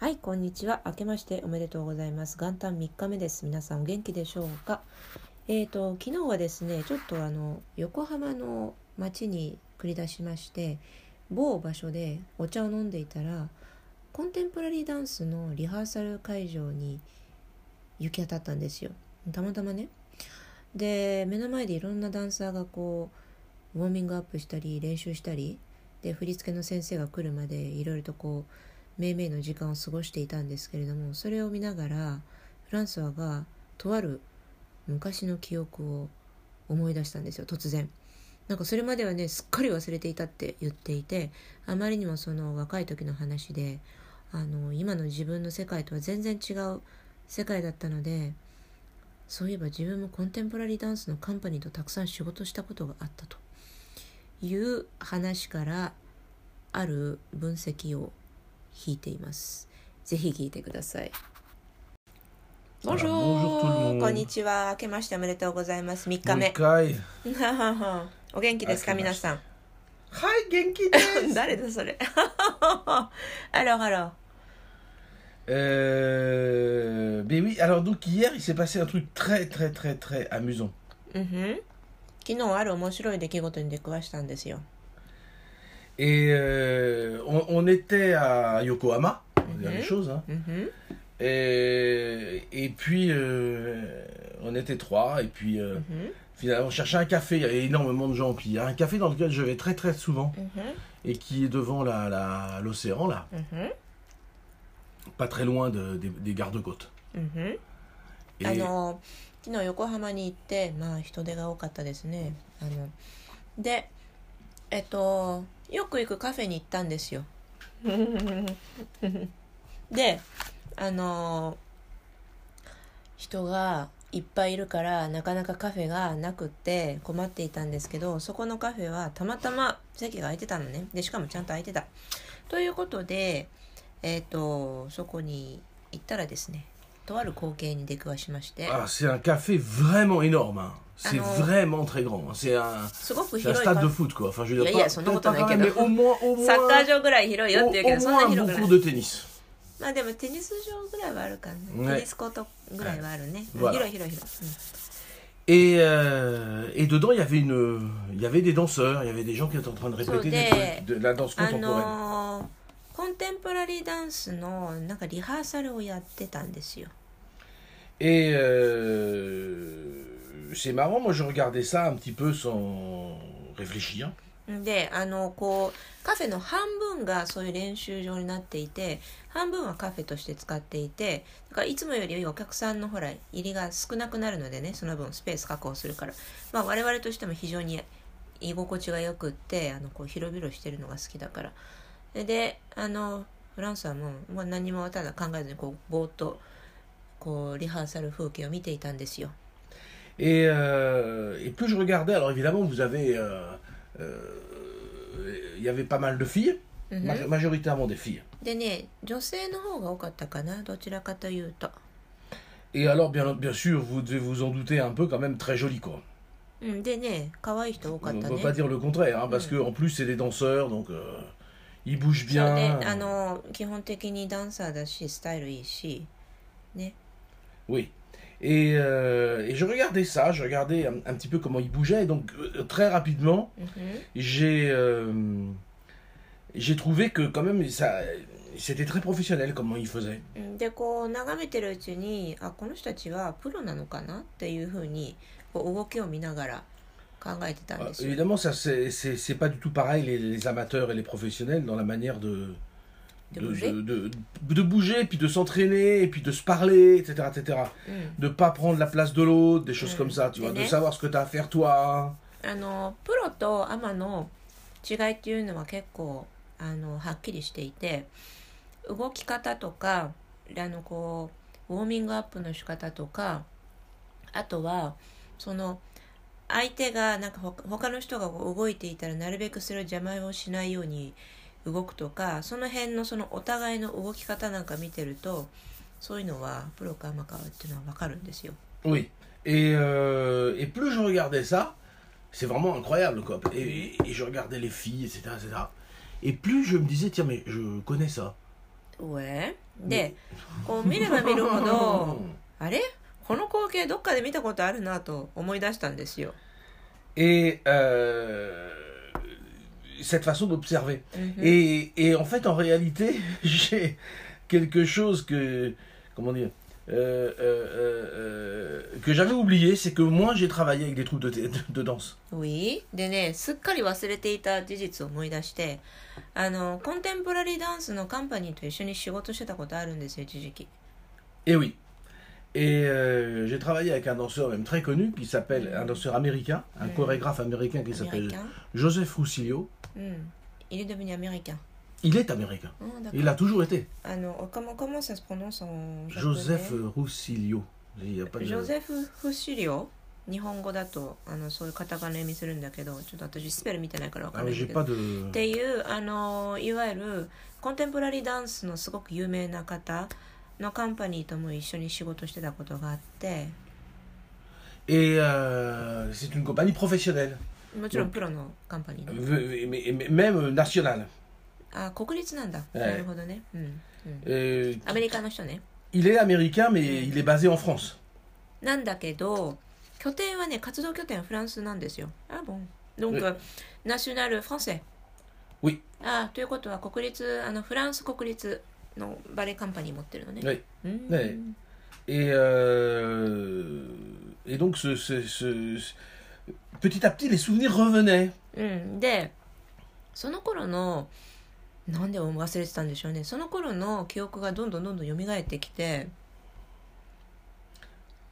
はい、こんにちは。明けましておめでとうございます。元旦3日目です。皆さんお元気でしょうか？えーと、昨日はですね、ちょっとあの横浜の街に繰り出しまして、某場所でお茶を飲んでいたら、コンテンポラリーダンスのリハーサル会場に行き当たったんですよ。たまたまね。で、目の前でいろんなダンサーがこう、ウォーミングアップしたり練習したり、で、振り付けの先生が来るまでいろいろとこう、めいめいの時間を過ごしていたんですけれどもそれを見ながらフランソワがとある昔の記憶を思い出したんですよ突然。なんかそれまではねすっかり忘れていたって言っていてあまりにもその若い時の話であの今の自分の世界とは全然違う世界だったのでそういえば自分もコンテンポラリーダンスのカンパニーとたくさん仕事したことがあったという話からある分析を弾いています。ぜひ聞いてください。こんにちは。明けましておめでとうございます。3日目。お元気ですか皆さん。Hi, Genki desu. 誰だそれ。ハローハロ Euh, mais oui, alors donc hier, il s'est passé un truc très très très très amusant. ー。うんふん昨日ある面白い出来事に出くわしたんですよ。Et euh, on, on était à Yokohama, on va dire les Mhm. choses. Hein. うんふん Et, et puis, euh, on était trois, et puis euh, うんふん finalement, on cherchait un café, il y avait énormément de gens. Puis il y a un café dans lequel je vais très très souvent, うんふん et qui est devant la- la- l'océan, là, うんふん pas très loin de- des, des gardes-côtes. うんふん Et- あの昨日横浜に行ってまあ人手が多かったですねあのでえっと よく行くカフェに行ったんですよ。であの人がいっぱいいるからなかなかカフェがなくって困っていたんですけどそこのカフェはたまたま席が空いてたのね。でしかもちゃんと空いてた。ということでえっとそこに行ったらですねとある光景に出くわしまして、Ah, c'est un café vraiment énorme. hein. C'est Ah non. vraiment très grand. hein. C'est un, すごく c'est un 広い stade カ de フ foot, quoi. Enfin, je veux dire, Il y a- pas, son peut-être nom, pas t'en as quand qu'un même, mais autre. au moins, au ェサッカー moins, 場ぐらい広いよ au, って言うけ au どそんな moins un 広くない beaucoup de tennis. まあでもテニス場ぐらいはあるかな、ねテニスコートぐらいはあるね、 Voilà. 広い広い広い、 Et, euh, et dedans, il y avait une, il y avait des danseurs, il y avait des gens qui étaient en train de So, répéter des des- trucs, de la danse あ contemporaine. のーコンテンポラリーダンスのなんかリハーサルをやってたんですよ Et euh, C'est marrant, moi je regardais ça un petit peu sans réfléchir. であのこうカフェの半分がそういう練習場になっていて半分はカフェとして使っていてだからいつもよりお客さんのほら入りが少なくなるのでねその分スペース確保するから、まあ、我々としても非常に居心地がよくってあのこう広々してるのが好きだからでであのフランスはもうもう何もただ考えずにこうぼーっとこうリハーサル風景を見ていたんですよ Et, euh, et plus je regardais, alors évidemment, vous avez. euh, euh, Il y avait pas mal de filles, うん ma- majoritairement des filles. でね女性の方が多かったかなどちらかというと Et alors, bien, bien sûr, vous devez vous en douter un peu, quand même très jolies, quoi. うん、でね可愛い人多か On っ ne た peut ね pas dire le contraire, hein, parce que en plus, c'est des danseurs, donc euh, ils bougent そう bien. ねあの基本的にダンサーだしスタイルいいしね Oui. Et, euh, et je regardais ça, je regardais un, un petit peu comment ils bougeaient, et donc euh, très rapidement, うんふん j'ai euh, j'ai trouvé que quand même ça c'était très professionnel comment ils faisaient. うんでこう眺めてるうちにあこの人たちはプロなのかなっていうふうにこう動きを見ながら考えてたん Euh, ですよ évidemment, ça c'est c'est c'est pas du tout pareil les, les amateurs et les professionnels dans la manière de De bouger. de, de- de bouger, puis de s'entraîner, et puis de se parler, etc., etc. うん、De pas prendre la place de l'autre, des choses Mm. comme ça, tu vois, de savoir ce que tu as à faire toi. あのプロとアマの違いっていうのは結構あのはっきりしていて動き方とかあのこうウォーミングアップの仕方とかあとはその相手がなんかほ他の人が動いていたらなるべくそれを邪魔をしないように動くとかその辺のそのお互いの動き方なんか見てるとそういうのはプロかアマかっていうのは分かるんですよ。Oui. Et, euh, et plus je regardais ça, c'est vraiment incroyable, quoi. Et, et je regardais les filles, etc., etc. Et plus je me disais, tiens, mais je connais ça. 上でこう見れば見るほどあれこの光景どっかで見たことあるなと思い出したんですよ。Et euh, cette façon d'observer. うん Et, et en fait, en réalité, j'ai quelque chose que, comment dire, euh, euh, euh, euh, que j'avais oublié, c'est que moi j'ai travaillé avec des troupes de, de, de danse. Oui でねすっかり忘れていた事実を思い出してあのコンテンポラリーダンスのカンパニーと一緒に仕事してたことあるんですよ一時期 Et oui. Et euh, j'ai travaillé avec un danseur même très connu qui s'appelle, un danseur américain, un Mhm. chorégraphe américain qui アメ s'appelle リカン Joseph Roussillot. うんイリドビニアメリカン Il est américain. うんだか Il ら a toujours été. あの comment comment ça se prononce en japonais? Joseph Roussillot. Il y a pas de... ジョゼフ・フシリオ日本語だとあのそういうカタカナ読みするんだけどちょっと私スペル見てないからわか Ah, んな mais いん j'ai だけど pas de... っていうあのいわゆるコンテンポラリーダンスのすごく有名な方 のカンパニーとも一緒に仕事してたことがあって。Et euh, c'est une compagnie professionnelle, もちろんプロのカンパニーね v- mais- mais- même nationale. あ国立なんだ、はいなるほどね、うんうん、Euh, アメリカの人ね。il est américain, mais il est basé en France. なんだけど拠点はね活動拠点はフランスなんですよ。あボン donc えナショナルフランセ Oui. あということは国立あのフランス国立のバレエカンパニー持ってるのね。ん。ね Et, euh, et donc, ce- ce- ce- petit à petit, les souvenirs revenaient. うん、でその頃のなんで忘れてたんでしょうね。その頃の記憶がどんどんどんどん蘇ってきて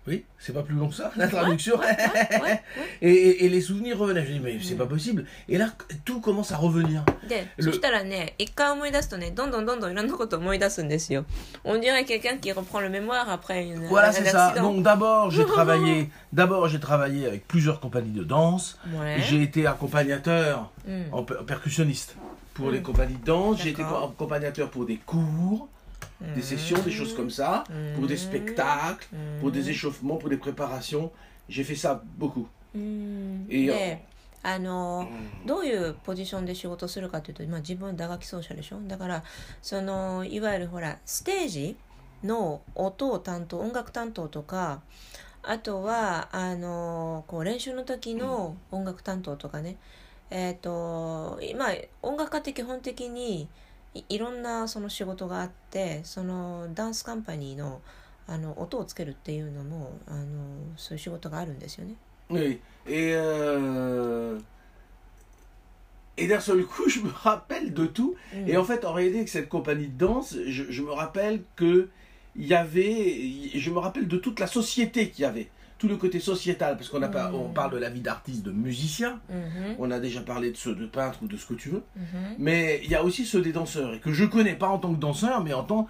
Oui, c'est pas plus long que ça, la traduction. はいはいはい et, et- et les souvenirs revenaient. Je dis, mais c'est pas possible. Et là, tout commence à revenir. で Le- そしたらね一回思い出すとねどんどんどんどんいろんなこと思い出すんですよ On dirait quelqu'un qui reprend le mémoire après une, Voilà, un c'est ça. accident. Donc d'abord, j'ai travaillé, d'abord, j'ai travaillé avec plusieurs compagnies de danse. Ouais. J'ai été accompagnateur, うん、en per- percussionniste pour Mm. les compagnies de danse. J'ai été D'accord. accompagnateur pour des cours, des sessions, des choses comme ça, pour des spectacles, pour des échauffements, pour des préparations. J'ai fait ça beaucoup. うんいいよであのどういうポジションで仕事するかというと、まあ、自分は打楽器奏者でしょだからそのいわゆるほらステージの音を担当音楽担当とかあとはあのこう練習の時の音楽担当とかね、えっ、とまあ音楽家って基本的にいいろんなその仕事があってそのダンスカンパニーのあの音をつけるっていうのもあのそういう仕事があるんですよね。 Oui. Et, euh, et d'un seul coup, je me rappelle de tout. うん Et en fait, en réalité, avec cette compagnie de danse, je, je me rappelle que il y avait, je me rappelle de toute la société qu'il y avait, tout le côté sociétal, parce qu'on a pas, Mm. on parle de la vie d'artiste, de musicien. うんふん On a déjà parlé de ceux de peintres ou de ce que tu veux. うんふん Mais il y a aussi ceux des danseurs, et que je connais pas en tant que danseur, mais en tant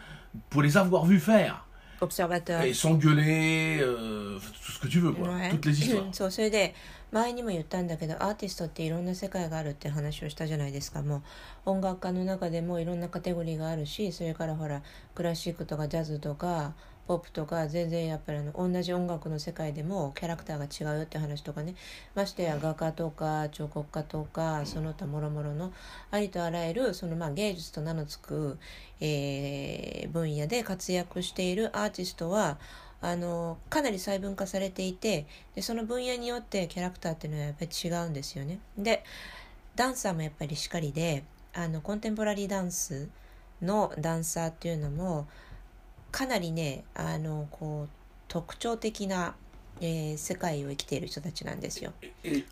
pour les avoir vus faire. observateur Et s'engueuler, euh, tout ce que tu veux, quoi. Ouais. Toutes les histoires. うんそうそれで前にも言ったんだけどアーティストっていろんな世界があるって話をしたじゃないですかもう音楽家の中でもいろんなカテゴリーがあるしそれからほらクラシックとかジャズとか ポップとか全然やっぱりあの同じ音楽の世界でもキャラクターが違うよって話とかねましてや画家とか彫刻家とかその他もろもろのありとあらゆるそのまあ芸術と名の付く、えー分野で活躍しているアーティストはあのかなり細分化されていてでその分野によってキャラクターっていうのはやっぱり違うんですよね。でダンサーもやっぱりしかりであのコンテンポラリーダンスのダンサーっていうのもかなりねあのこう特徴的な、えー世界を生きている人たちなんですよ。 Et,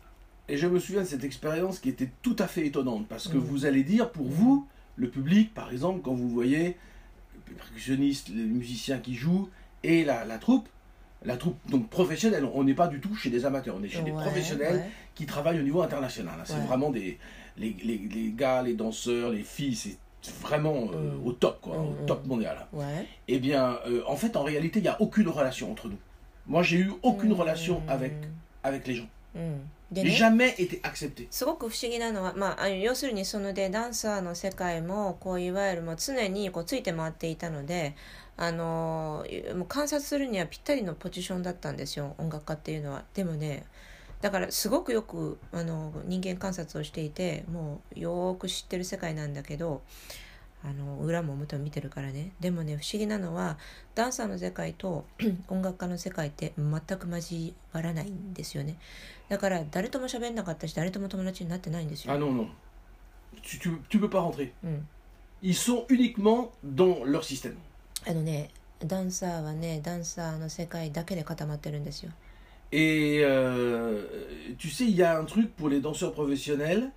et je me souviens de cette expérience qui était tout à fait étonnante, parce que Mm. vous allez dire, pour vous, le public, par exemple, quand vous voyez les percussionnistes, les musiciens qui jouent, et la, la troupe, la troupe donc professionnelle, on n'est pas du tout chez des amateurs, on est chez des Ouais, professionnels ouais. qui travaillent au niveau international. hein. C'est Ouais. vraiment des les, les, les gars, les danseurs, les filles, c'est vraiment euh, Mm. au top, quoi, Mm, au mm. top mondial. Ouais. Eh bien, euh, en fait, en réalité, il n'y a aucune relation entre nous. Moi, j'ai eu aucune Mm. relation avec, avec les gens. jamais été accepté. すごく不思議なのは、まあ、要するにそのでダンサーの世界もこういわゆるもう常にこうついて回っていたのであのもう観察するにはぴったりのポジションだったんですよ音楽家っていうのは。でもねだからすごくよくあの人間観察をしていてもうよーく知ってる世界なんだけどあの裏も表も見てるからねでもね不思議なのはダンサーの世界と 音楽家の世界って全く交わらないんですよねだから誰とも喋んなかったし誰とも友達になってないんですよ Ah non, non. Tu, tu, tu peux pas rentrer. うん、Ils sont uniquement dans leur système. あのねダンサーはねダンサーの世界だけで固まってるんですよ Et euh, tu sais, il y a un truc pour les danseurs professionnels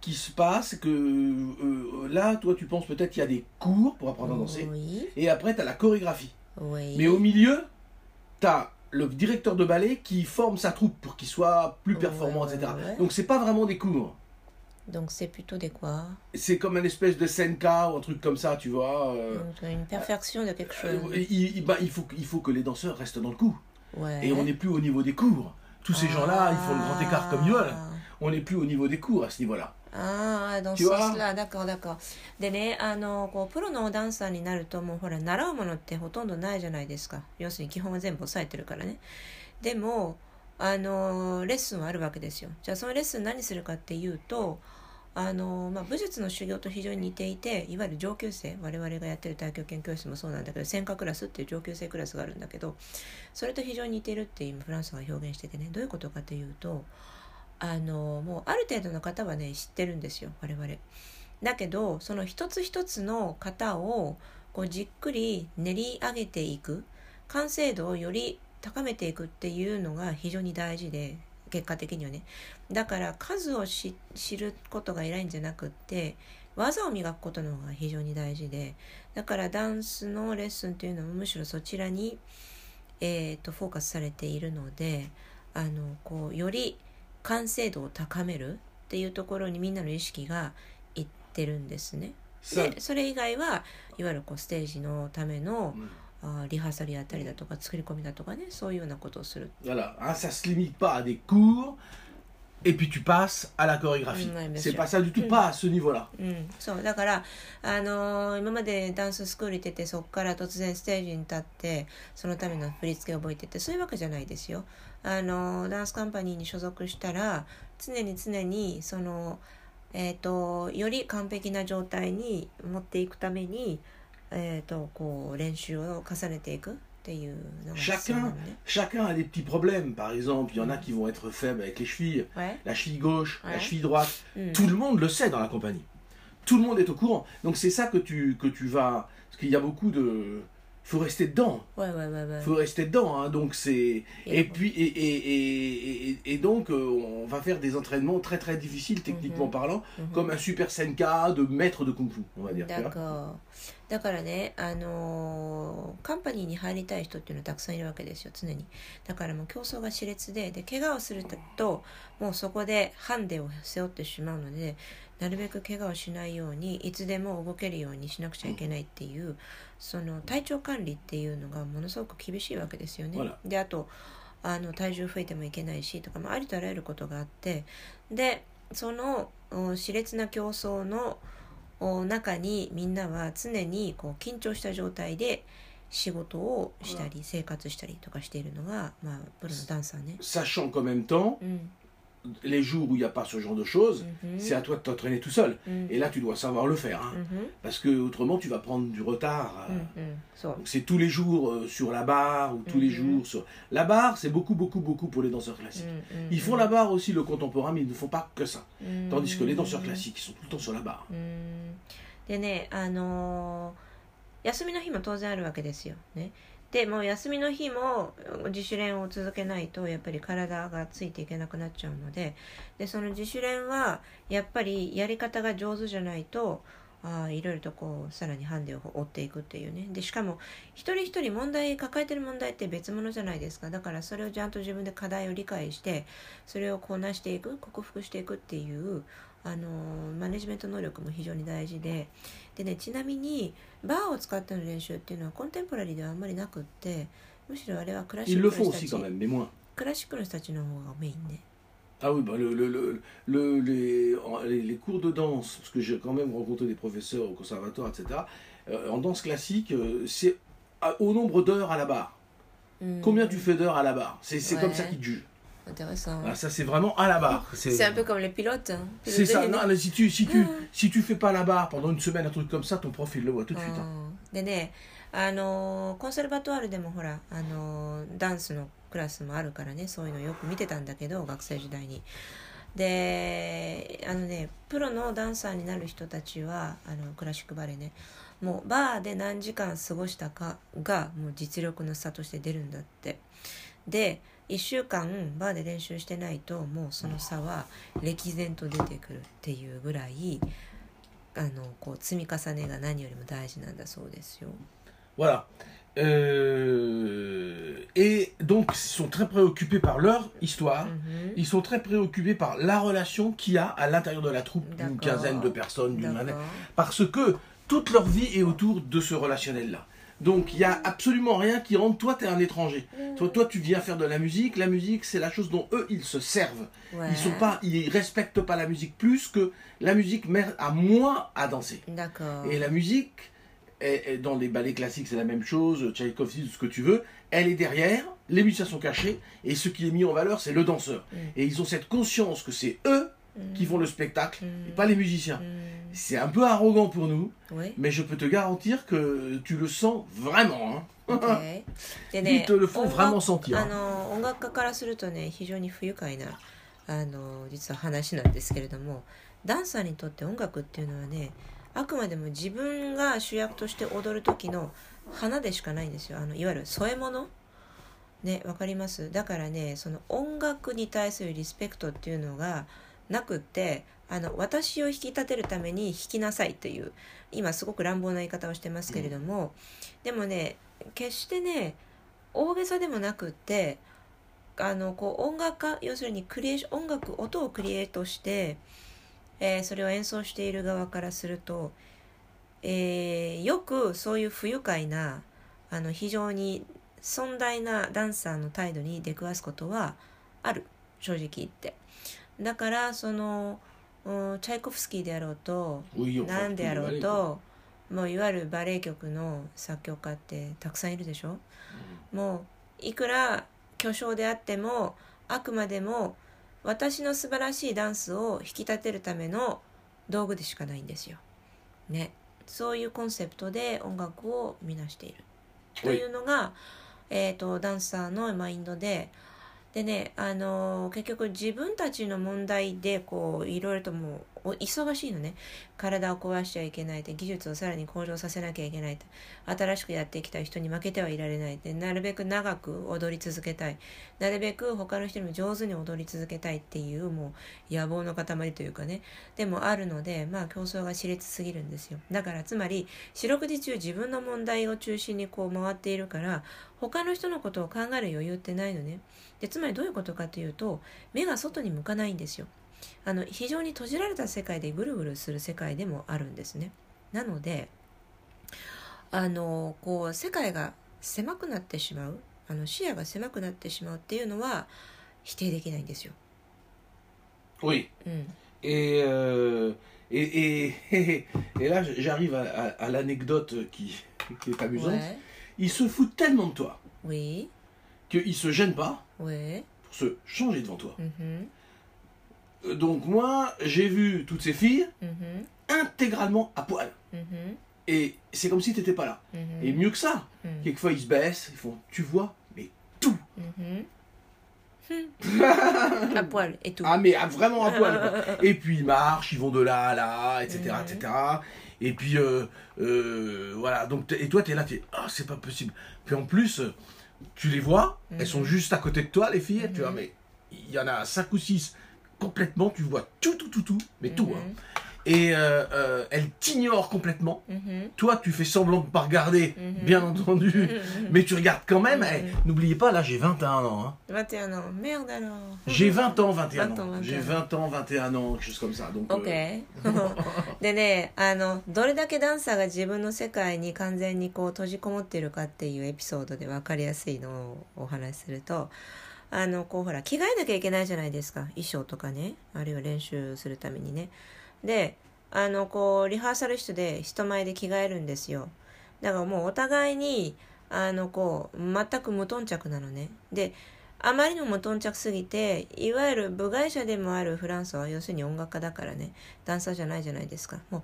qui se passe que euh, là, toi, tu penses peut-être qu'il y a des cours pour apprendre à danser. Oui, Et après, tu as la chorégraphie. oui. Mais au milieu, tu as le directeur de ballet qui forme sa troupe pour qu'il soit plus performant, ouais, etc. ouais. Donc, c'est pas vraiment des cours. Donc c'est plutôt des quoi? C'est comme une espèce de senka ou un truc comme ça, tu vois. euh, Une perfection de quelque chose. euh, il, il- bah, il, faut, il faut que les danseurs restent dans le coup. Ouais. Et on n'est plus au niveau des cours. Tous ces gens-là, ils font le grand écart comme ils veulent. Ah. On n'est plus au niveau des cours à ce niveau-là. ああ、dans tu ce vois? sens-là, d'accord, d'accord. でね、あの、こう、プロのダンサーになると、もうほら、習うものってほとんどないじゃないですか。要するに基本は全部押さえてるからね。でも、あの、レッスンはあるわけですよ。じゃあ、そのレッスン何するかっていうと、あの、まあ、武術の修行と非常に似ていて、いわゆる上級生、我々がやってる太極拳教室もそうなんだけど、専科クラスっていう上級生クラスがあるんだけど、それと非常に似てるって今フランスが表現しててね、どういうことかというと、あのもうある程度の方はね知ってるんですよ我々。だけどその一つ一つの型をこうじっくり練り上げていく完成度をより高めていくっていうのが非常に大事で結果的にはねだから数を知知ることが偉いんじゃなくって技を磨くことの方が非常に大事でだからダンスのレッスンというのもむしろそちらに、えー、とフォーカスされているのであのこうより完成度を高めるっていうところにみんなの意識がいってるんですね。でそれ以外はいわゆるこうステージのための Mm. あーリハーサルやったりだとか作り込みだとかねそういうようなことをする voilà, hein, ça se limite pas à des cours et puis tu passes à la chorégraphie. Mm, c'est pas ça du tout, Mm. pas à ce niveau-là. だから、あのー今までダンススクール行っててそこから突然ステージに立ってそのための振り付けを覚えてってそういうわけじゃないですよ。あのーダンスカンパニーに所属したら常に常にその、えー、とより完璧な状態に持っていくために、えー、とこう練習を重ねていくっていうのが必要なの Chacun, ね。 chacun a des petits problèmes. Par exemple, il y en a qui vont être faibles avec les chevilles, はい、 la cheville gauche, Ouais. la cheville droite. うん、 Tout le monde le sait dans la compagnie. Tout le monde est au courant. Donc c'est ça que tu, que tu vas... Parce qu'il y a beaucoup de... Il faut rester dedans. はいはいはいはい Il faut rester dedans. hein. Donc c'est... Et- Et puis... Et, et, et, et, et donc, euh, on va faire des entraînements très très difficiles, techniquement Mhm. parlant, うん。 comme un super senka de maître de kung fu, on va dire. tu だ.からね、あのーカンパニーに入りたい人っていうのはたくさんいるわけですよ常にだからもう競争が熾烈でで怪我をするともうそこでハンデを背負ってしまうのでなるべく怪我をしないようにいつでも動けるようにしなくちゃいけないっていうその体調管理っていうのがものすごく厳しいわけですよね。であとあの体重増えてもいけないしとか、まあ、ありとあらゆることがあってでそのお熾烈な競争のお中にみんなは常にこう緊張した状態で仕事をしたり生活したりとかしているのが、まあ、プロのダンサーね。Sachant qu'en même temps, うん、les jours où il n'y a pas ce genre de choses, うん c'est à toi de t'entraîner tout seul. うん、 Et là, tu dois savoir le faire. hein. うん、 Parce que autrement, tu vas prendre du retard. う euh, ん、うん、そう。 Donc c'est tous les jours euh, sur la barre ou tous les Mhm. jours sur... La barre, c'est beaucoup, beaucoup, beaucoup pour les danseurs う classiques. んうん Ils font la barre aussi, le contemporain, mais ils ne font pas que ça. うん Tandis que les danseurs classiques, ils sont tout le temps sur la barre. うんでねあのー休みの日も当然あるわけですよね でもう休みの日も自主練を続けないとやっぱり体がついていけなくなっちゃうのででその自主練はやっぱりやり方が上手じゃないとあいろいろとこうさらにハンデを追っていくっていうね。でしかも一人一人問題抱えてる問題って別物じゃないですか。だからそれをちゃんと自分で課題を理解してそれをこなしていく克服していくっていうあのマネジメント能力も非常に大事ででねちなみにバーを使っての練習っていうのはコンテンポラリーではあんまりなくってむしろあれはクラシ Ils ッ le クの font 人 aussi た quand ち même, mais moins. クラシックの人たちの方がメインね Ah oui, bah le, le, le, le- les, les, les cours de danse, parce que j'ai quand même rencontré des professeurs au conservatoire, etc. euh, en danse classique, euh, c'est à- au nombre d'heures à la barre. うん Combien tu fais d'heures à la barre C'est c'est comme ça Ouais. qu'ils te jugent. Intéressant. Ah, ça, c'est vraiment à la barre. C'est un peu comme les pilotes. hein. C'est ça. Non, mais si tu, si tu, si tu fais pas la barre pendant une semaine, un truc comme ça, ton prof, il le voit tout de suite. hein. うんでねあのコンセルバトワールでもほらあのダンスのクラスもあるからねそういうのよく見てたんだけど学生時代にであのねプロのダンサーになる人たちはあのクラシックバレエねもうバーで何時間過ごしたかがもう実力の差として出るんだってで1週間バーで練習してないともうその差は歴然と出てくるっていうぐらいあのこう積み重ねが何よりも大事なんだそうですよ。 Voilà. Euh, et donc, ils sont très préoccupés par leur histoire. うん Ils sont très préoccupés par la relation qu'il y a à l'intérieur de la troupe, d'une D'accord. quinzaine de personnes, d'une vingtaine. D'accord. Parce que toute leur vie est autour de ce relationnel-là. Donc, il n'y a absolument rien qui rentre. Toi, tu es un étranger. Toi, toi, tu viens faire de la musique. La musique, c'est la chose dont eux, ils se servent. Ouais. Ils sont pas, ils respectent pas la musique plus que la musique mère à moi à danser. D'accord. Et la musique, est- est- dans les ballets classiques, c'est la même chose, Tchaïkovski, tout ce que tu veux, elle est derrière, les musiciens sont cachés, et ce qui est mis en valeur, c'est le danseur. Mm. Et ils ont cette conscience que c'est eux Mm. qui font le spectacle, Mm. et pas les musiciens. Mm. C'est un peu arrogant pour nous, Oui. mais je peux te garantir que tu le sens vraiment. hein. OK で Ils te le font 音 vraiment 楽 sentir. あの音楽家からするとね非常に不愉快なあの実は話なんですけれどもダンサーにとって音楽っていうのはねあくまでも自分が主役として踊る時の花でしかないんですよあのいわゆる添え物ねわかります？だからねその音楽に対するリスペクトっていうのがなくってあの私を引き立てるために弾きなさいという今すごく乱暴な言い方をしてますけれども、でもね決してね大げさでもなくってあのこう音楽家要するにクリエーション音楽音をクリエイトして、えーそれを演奏している側からすると、えーよくそういう不愉快なあの非常に尊大なダンサーの態度に出くわすことはある。正直言って。だからその、うんチャイコフスキーであろうとんであろうともういわゆるバレエ曲の作曲家ってたくさんいるでしょ？もういくら巨匠であってもあくまでも私の素晴らしいダンスを引き立てるための道具でしかないんですよ。ね。そういうコンセプトで音楽を見なしている。というのが、えー、とダンサーのマインドででね、あの結局自分たちの問題でこういろいろともう忙しいのね。体を壊しちゃいけないって技術をさらに向上させなきゃいけないって新しくやってきた人に負けてはいられないってなるべく長く踊り続けたい。なるべく他の人にも上手に踊り続けたいっていうもう野望の塊というかね。でもあるのでまあ競争が熾烈すぎるんですよ。だからつまり四六時中自分の問題を中心にこう回っているから他の人のことを考える余裕ってないのね。でつまりどういうことかというと目が外に向かないんですよ。あの非常に閉じられた世界でぐるぐるする世界でもあるんですねなのであのこう世界が狭くなってしまうあの視野が狭くなってしまうっていうのは否定できないんですよ、Oui. うん、Et, euh, et, et, et là, j'arrive à, à- à l'anecdote qui, qui est amusante. Ouais, Ils se foutent tellement de toi oui, qu'ils se gênent pas ouais, pour se changer devant toi. mhm, Euh, Donc moi, j'ai vu toutes ces filles mhm, intégralement à poil. mhm, Et c'est comme si tu n'étais pas là. mhm, Et mieux que ça, quelquefois ils se baissent, ils font, tu vois, mais tout. à poil et tout Ah mais ah, vraiment à poil. quoi. Et puis ils marchent, ils vont de là à là, etc. Etc. Et puis euh, euh, voilà, donc et toi tu es là, tu es ah c'est pas possible. Puis en plus, euh, tu les vois, elles sont juste à côté de toi les filles, tu vois, mais il y en a cinq ou six complètement, tu vois tout, tout, tout, tout, mais tout. hein. Mhm, Et euh, euh, elles t'ignorent complètement. mhm, Toi tu fais semblant de pas regarder, Mhm. bien entendu, mhm. mais tu regardes quand même. Mhm. Eh, N'oubliez pas, là j'ai 21 ans. hein. 21ans merde alors J'ai 20 ans, 21 20 ans, ans. 21 J'ai 20 ans, 21 ans, quelque chose comme ça. Donc, euh, OK でねあのどれだけダンサーが自分の世界に完全にこう閉じこもっているかっていうエピソードで分かりやすいのをお話しすると あのこうほら着替えなきゃいけないじゃないですか。衣装とかね。あるいは練習するためにね。であのこうリハーサル室で人前で着替えるんですよ。だからもうお互いにあのこう全く無頓着なのね。であまりにも無頓着すぎていわゆる部外者でもあるフランスは要するに音楽家だからね。ダンサーじゃないじゃないですか。もう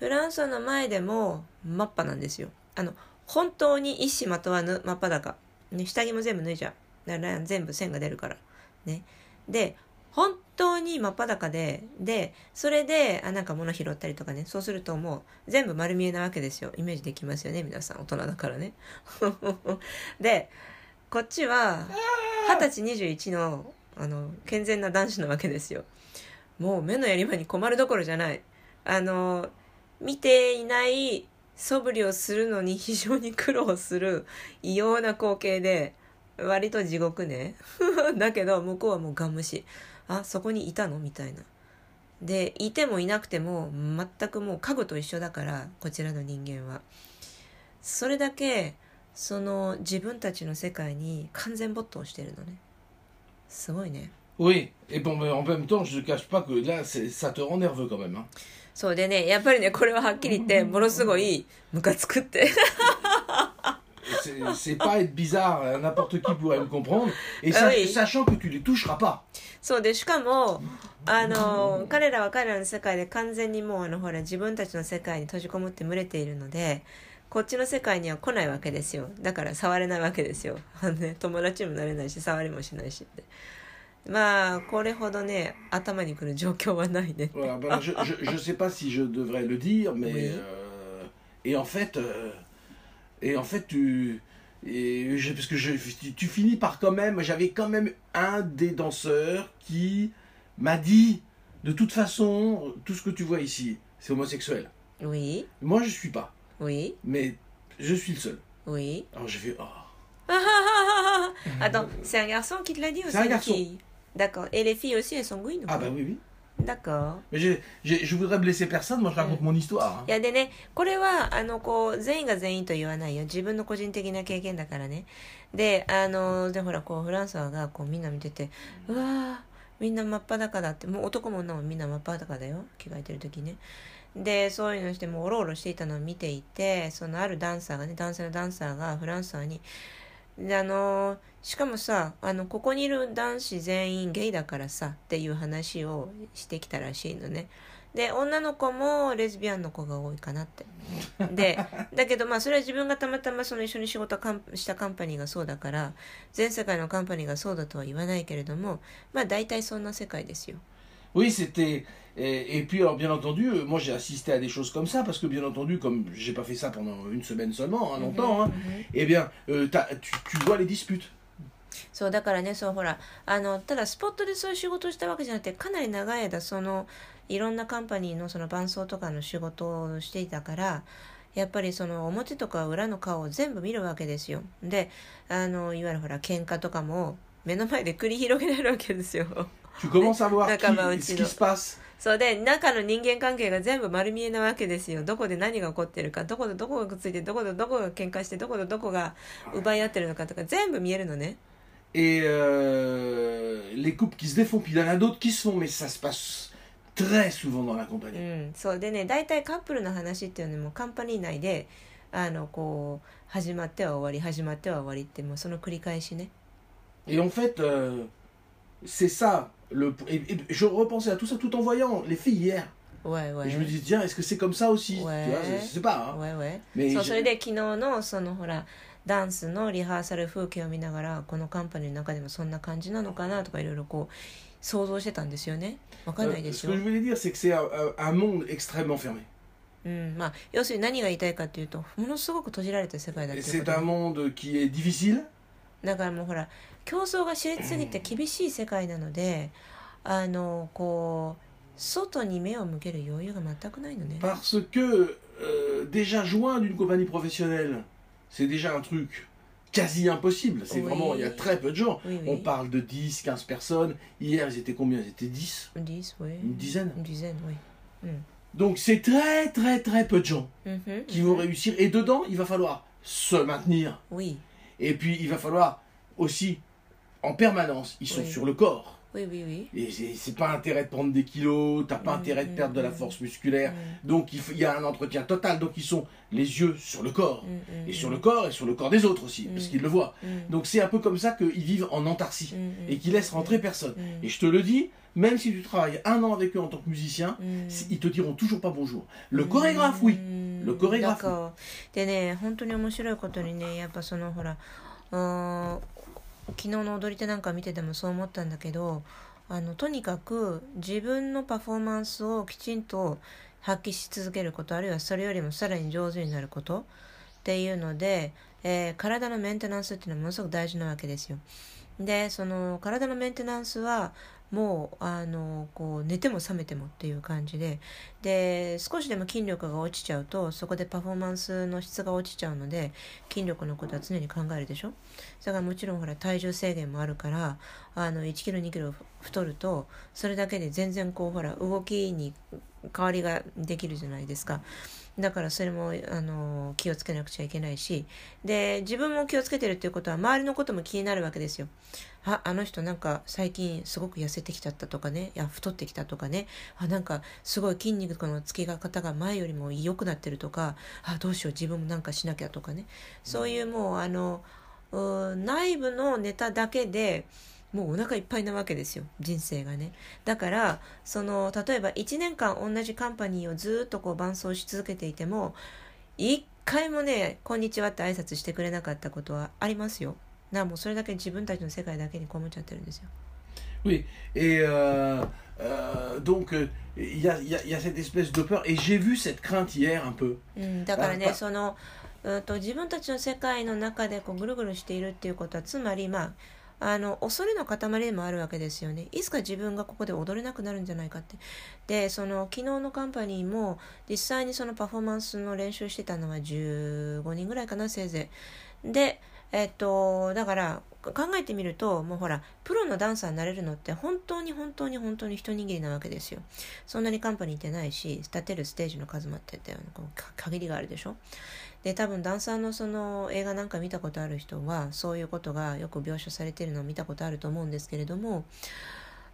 フランスの前でもマッパなんですよ。あの本当に一糸まとわぬ真っ裸、ね、下着も全部脱いじゃう。だから全部線が出るから。ね。で本当に真っ裸ででそれであなんか物拾ったりとかね。そうするともう全部丸見えなわけですよ。イメージできますよね皆さん。大人だからね。でこっちは二十歳21のあの健全な男子なわけですよ。もう目のやり場に困るどころじゃない。あの見ていない素振りをするのに非常に苦労する異様な光景で割と地獄ね。だけど向こうはもうガン無視あそこにいたのみたいな。でいてもいなくても全くもう家具と一緒だからこちらの人間は。それだけその自分たちの世界に完全没頭してるのね。すごいね。Oui, et bon, mais en même temps, je ne cache pas que là, ça te rend nerveux quand même. hein. そうでね。やっぱりねこれははっきり言ってものすごいムカつくって。C'est pas être bizarre, n'importe qui pourrait me comprendre, et Ah oui. sachant que tu les toucheras pas. そうでしかもあの彼らは彼らの世界で完全にもうあのほら自分たちの世界に閉じこもって群れているのでこっちの世界には来ないわけですよだから触れないわけですよ、友達にもなれないし触りもしないしってまあこれほどね頭にくる状況はないね Voilà, ben, je, je, je sais pas si je devrais le dire, mais Oui. euh, et en fait, euh, et en fait, tu, et je- parce que je, tu, tu finis par quand même, j'avais quand même un des danseurs qui m'a dit, de toute façon, tout ce que tu vois ici, c'est homosexuel. Oui Moi, je suis pas, oui mais je suis le seul. oui Alors j'ai fait, oh. Attends, c'est un garçon qui te l'a dit ou C'est un une garçon. fille? D'accord. Et les filles aussi, elles sont gouines ou Ah bah oui, oui. D'accord. J'ai- je voudrais blesser personne, moi je raconte mon histoire. いやでねこれはあのこう全員が全員と言わないよ。自分の個人的な経験だからね。であのでほらこうフランスがこうみんな見ててうわーみんな真っ裸だって。もう男も女もみんな真っ裸だよ。着替えてる時ね。でそういうのしてもうおろおろしていたのを見ていてそのあるダンサーがね男性のダンサーがフランサーにであのしかもさあのここにいる男子全員ゲイだからさっていう話をしてきたらしいのね。で女の子もレズビアンの子が多いかなって。でだけどまあそれは自分がたまたまその一緒に仕事したカンパニーがそうだから全世界のカンパニーがそうだとは言わないけれどもまあ大体そんな世界ですよ。Oui, c'était. Et, et puis, alors, bien entendu, euh, moi j'ai assisté à des choses comme ça, parce que bien entendu, comme j'ai pas fait ça pendant une semaine seulement, hein, longtemps, hein, eh bien, euh, tu, tu vois les disputes. そうだからねそうほらあのただスポットでそういう仕事をしたわけじゃなくてかなり長い間そのいろんなカンパニーのその伴奏とかの仕事をしていたからやっぱりその表とか裏の顔を全部見るわけですよであのいわゆるほら喧嘩とかも目の前で繰り広げられるわけですよ Tu commences à voir qui- ce qui se passe. そうで中の人間関係が全部丸見えなわけですよどこで何が起こってるかどこでどこがくっついてどこでどこが喧嘩してどこでどこが奪い合ってるのかとか全部見えるのね Et euh, les couples qui se défont, puis il y en a d'autres qui se font, mais ça se passe très souvent dans la う compagnie. ん、そうでね大体カップルの話っていうのもカンパニー内であのこう始まっては終わり始まっては終わりってもうその繰り返しね Et en fait, euh, c'est ça. Le, et, et je repensais à tout ça tout en voyant les filles hier. わいわ Et い je me dis, tiens, est-ce que c'est comme ça aussi Ouais. Tu vois, je, je sais pas. hein. わいわい Mais そう j'ai- それで昨日のそのほらダンスのリハーサル風景を見ながらこのカンパニーの中でもそんな感じなのかなとかいろいろこう想像してたんですよねわかんない Euh, で ce しょ que je voulais dire, c'est que c'est un, un- un monde extrêmement fermé. うんまあ、要するに何が言いたいかっていうとものすごく閉じられた世界だっていうこ C'est と un monde qui est difficile, だからもうほら競争が熾烈すぎて厳しい世界なのであのこう外に目を向ける余裕が全くないのね parce que euh, déjà joindre une compagnie professionnelle, c'est déjà un truc quasi impossible. C'est Oui. vraiment, il y a très peu de gens. Oui, On oui. parle de 10, 15 personnes. Hier, ils étaient combien Ils étaient 10 10, oui. Une dizaine Une dizaine, oui. Donc c'est très, très, très peu de gens Mhm, qui mhm. vont réussir. Et dedans, il va falloir se maintenir. Oui, Et puis, il va falloir aussi, en permanence, ils sont Oui. sur le corps. Oui, oui, oui. Et c'est- c'est pas intérêt de prendre des kilos, t'as pas Mm, intérêt de mm, perdre de la mm. force musculaire. Mm, Donc il, faut- il y a un entretien total. Donc ils sont les yeux sur le corps. mm, mm, Et sur mm, le corps et sur le corps des autres aussi, parce Mm. qu'ils le voient. mm, Donc c'est un peu comme ça qu'ils vivent en antarcie. mm, mm, Et qu'ils laissent rentrer personne. mm, Et je te le dis, même si tu travailles un an avec eux en tant que musicien, mm. c- ils te diront toujours pas bonjour. Le chorégraphe, oui. Le chorégraphe, だからでね本当に面白いことにねやっぱそのほらうーん 昨日の踊り手なんか見ててもそう思ったんだけどあのとにかく自分のパフォーマンスをきちんと発揮し続けることあるいはそれよりもさらに上手になることっていうので、えー体のメンテナンスっていうのはものすごく大事なわけですよ。でその体のメンテナンスはもうあのこう寝ても覚めてもっていう感じでで少しでも筋力が落ちちゃうとそこでパフォーマンスの質が落ちちゃうので筋力のことは常に考えるでしょ？だからもちろんほら体重制限もあるからあの1キロ2キロ太るとそれだけで全然こうほら動きに変わりができるじゃないですか。だからそれもあの気をつけなくちゃいけないしで自分も気をつけてるっていうことは周りのことも気になるわけですよ。ああの人なんか最近すごく痩せてきちゃったとかねいや太ってきたとかね。あなんかすごい筋肉のつき方が前よりも良くなってるとか。あどうしよう自分もなんかしなきゃとかね。そういうもうあの内部のネタだけでもうお腹いっぱいなわけですよ人生がねだからその例えば1年間同じカンパニーをずっとこう伴走し続けていても一回もね「こんにちは」って挨拶してくれなかったことはありますよなもうそれだけ自分たちの世界だけにこもっちゃってるんですよ Oui, et euh, euh, donc euh, il y, a, y a- y a cette espèce de peur. Et j'ai vu cette crainte hier un peu. うん、だからあねその、うん、と自分たちの世界の中でこうぐるぐるしているっていうことはつまりまああの恐れの塊でもあるわけですよね。いつか自分がここで踊れなくなるんじゃないかって。でその昨日のカンパニーも実際にそのパフォーマンスの練習してたのは15人ぐらいかなせいぜい。でえっとだから考えてみるともうほらプロのダンサーになれるのって本当に本当に本当に一握りなわけですよ。そんなにカンパニーってないし立てるステージの数もあって限りがあるでしょ？で多分ダンサーのその映画なんか見たことある人はそういうことがよく描写されてるのを見たことあると思うんですけれども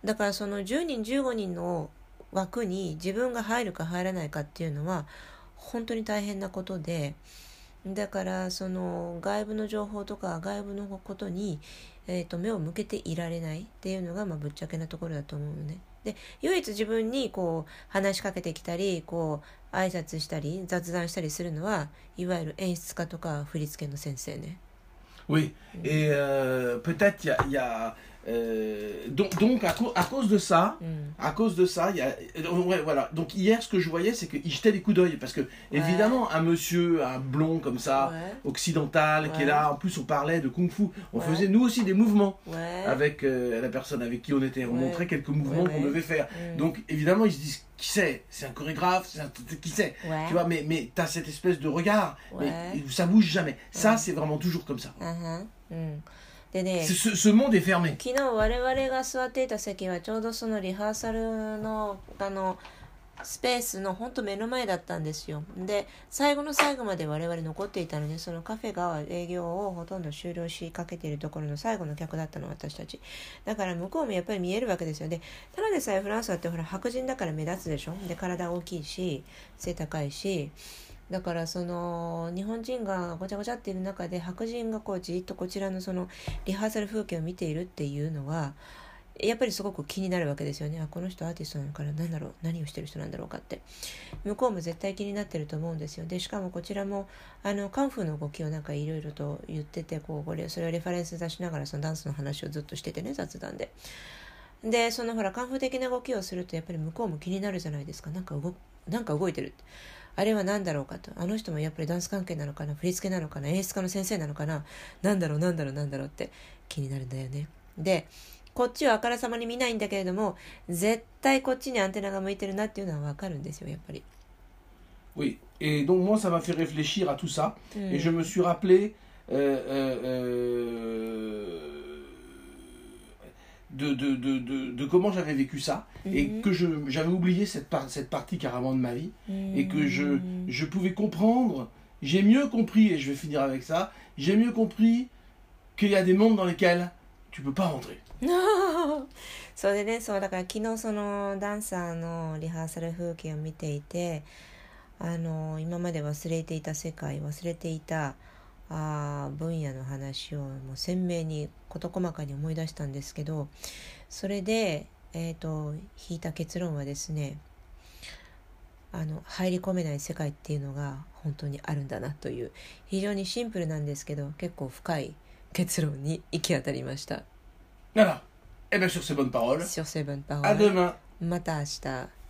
だからその10人15人の枠に自分が入るか入らないかっていうのは本当に大変なことでだからその外部の情報とか外部のことに、えー、と目を向けていられないっていうのが、まあ、ぶっちゃけなところだと思うのね。で唯一自分にこう話しかけてきたりこう挨拶したり雑談したりするのはいわゆる演出家とか振り付けの先生ね。Oui, et euh, Euh, donc, donc à, cause de ça, mm. à cause de ça, il y a, euh, ouais, voilà. Donc hier, ce que je voyais, c'est qu'il jetait des coups d'œil parce que évidemment, un monsieur, un blond comme ça, occidental, qui est là. En plus, on parlait de kung-fu. On faisait nous aussi des mouvements avec euh, la personne avec qui on était. On montrait quelques mouvements qu'on devait faire. Mm. Donc évidemment, ils se disent qui c'est? C'est un chorégraphe, qui c'est? Tu vois, mais mais t'as cette espèce de regard, mais ça bouge jamais. Ça, c'est vraiment toujours comme ça. Uh-huh. Mm. でね C'est- Ce, ce monde est fermé. 昨日我々が座っていた席はちょうどそのリハーサルのあのスペースのほんと目の前だったんですよ。で最後の最後まで我々残っていたのでそのカフェが営業をほとんど終了しかけているところの最後の客だったの私たち。だから向こうもやっぱり見えるわけですよ。でただでさえフランスはってほら白人だから目立つでしょ。で体大きいし背高いしだからその日本人がごちゃごちゃっている中で白人がこうじっとこちらのそのリハーサル風景を見ているっていうのはやっぱりすごく気になるわけですよね。あこの人アーティストなのかな何だろう何をしてる人なんだろうかって。向こうも絶対気になってると思うんですよ。でしかもこちらもあのカンフーの動きをなんかいろいろと言っててこうこれそれをレファレンス出しながらそのダンスの話をずっとしててね雑談で。でそのほらカンフー的な動きをするとやっぱり向こうも気になるじゃないですか。なんか動なんか動いてるあれは何だろうかと。あの人もやっぱりダンス関係なのかな？振り付けなのかな？演出家の先生なのかな？何だろう何だろう何だろうって気になるんだよね。でこっちはあからさまに見ないんだけれども絶対こっちにアンテナが向いてるなっていうのは分かるんですよやっぱり、Oui. Et donc, moi, ça m'a fait réfléchir à tout ça. うん Et je me suis rappelé euh, euh, euh, de, de, de, de, de comment j'avais vécu ça. Et Mhm. que je- j'avais oublié cette, par- cette partie carrément de ma vie. うん Et que je, je pouvais comprendre. J'ai mieux compris, et je vais finir avec ça, j'ai mieux compris qu'il y a des mondes dans lesquels tu peux pas rentrer. それでねそうだから昨日そのダンサーのリハーサル風景を見ていてあの今まで忘れていた世界忘れていた あー分野の話をもう鮮明に事細かに思い出したんですけどそれで、えー、と引いた結論はですねあの入り込めない世界っていうのが本当にあるんだなという非常にシンプルなんですけど結構深い結論に行き当たりました。Voilà. Et bien sur ces bonnes paroles, Sur ces bonnes à paroles, demain. また明日。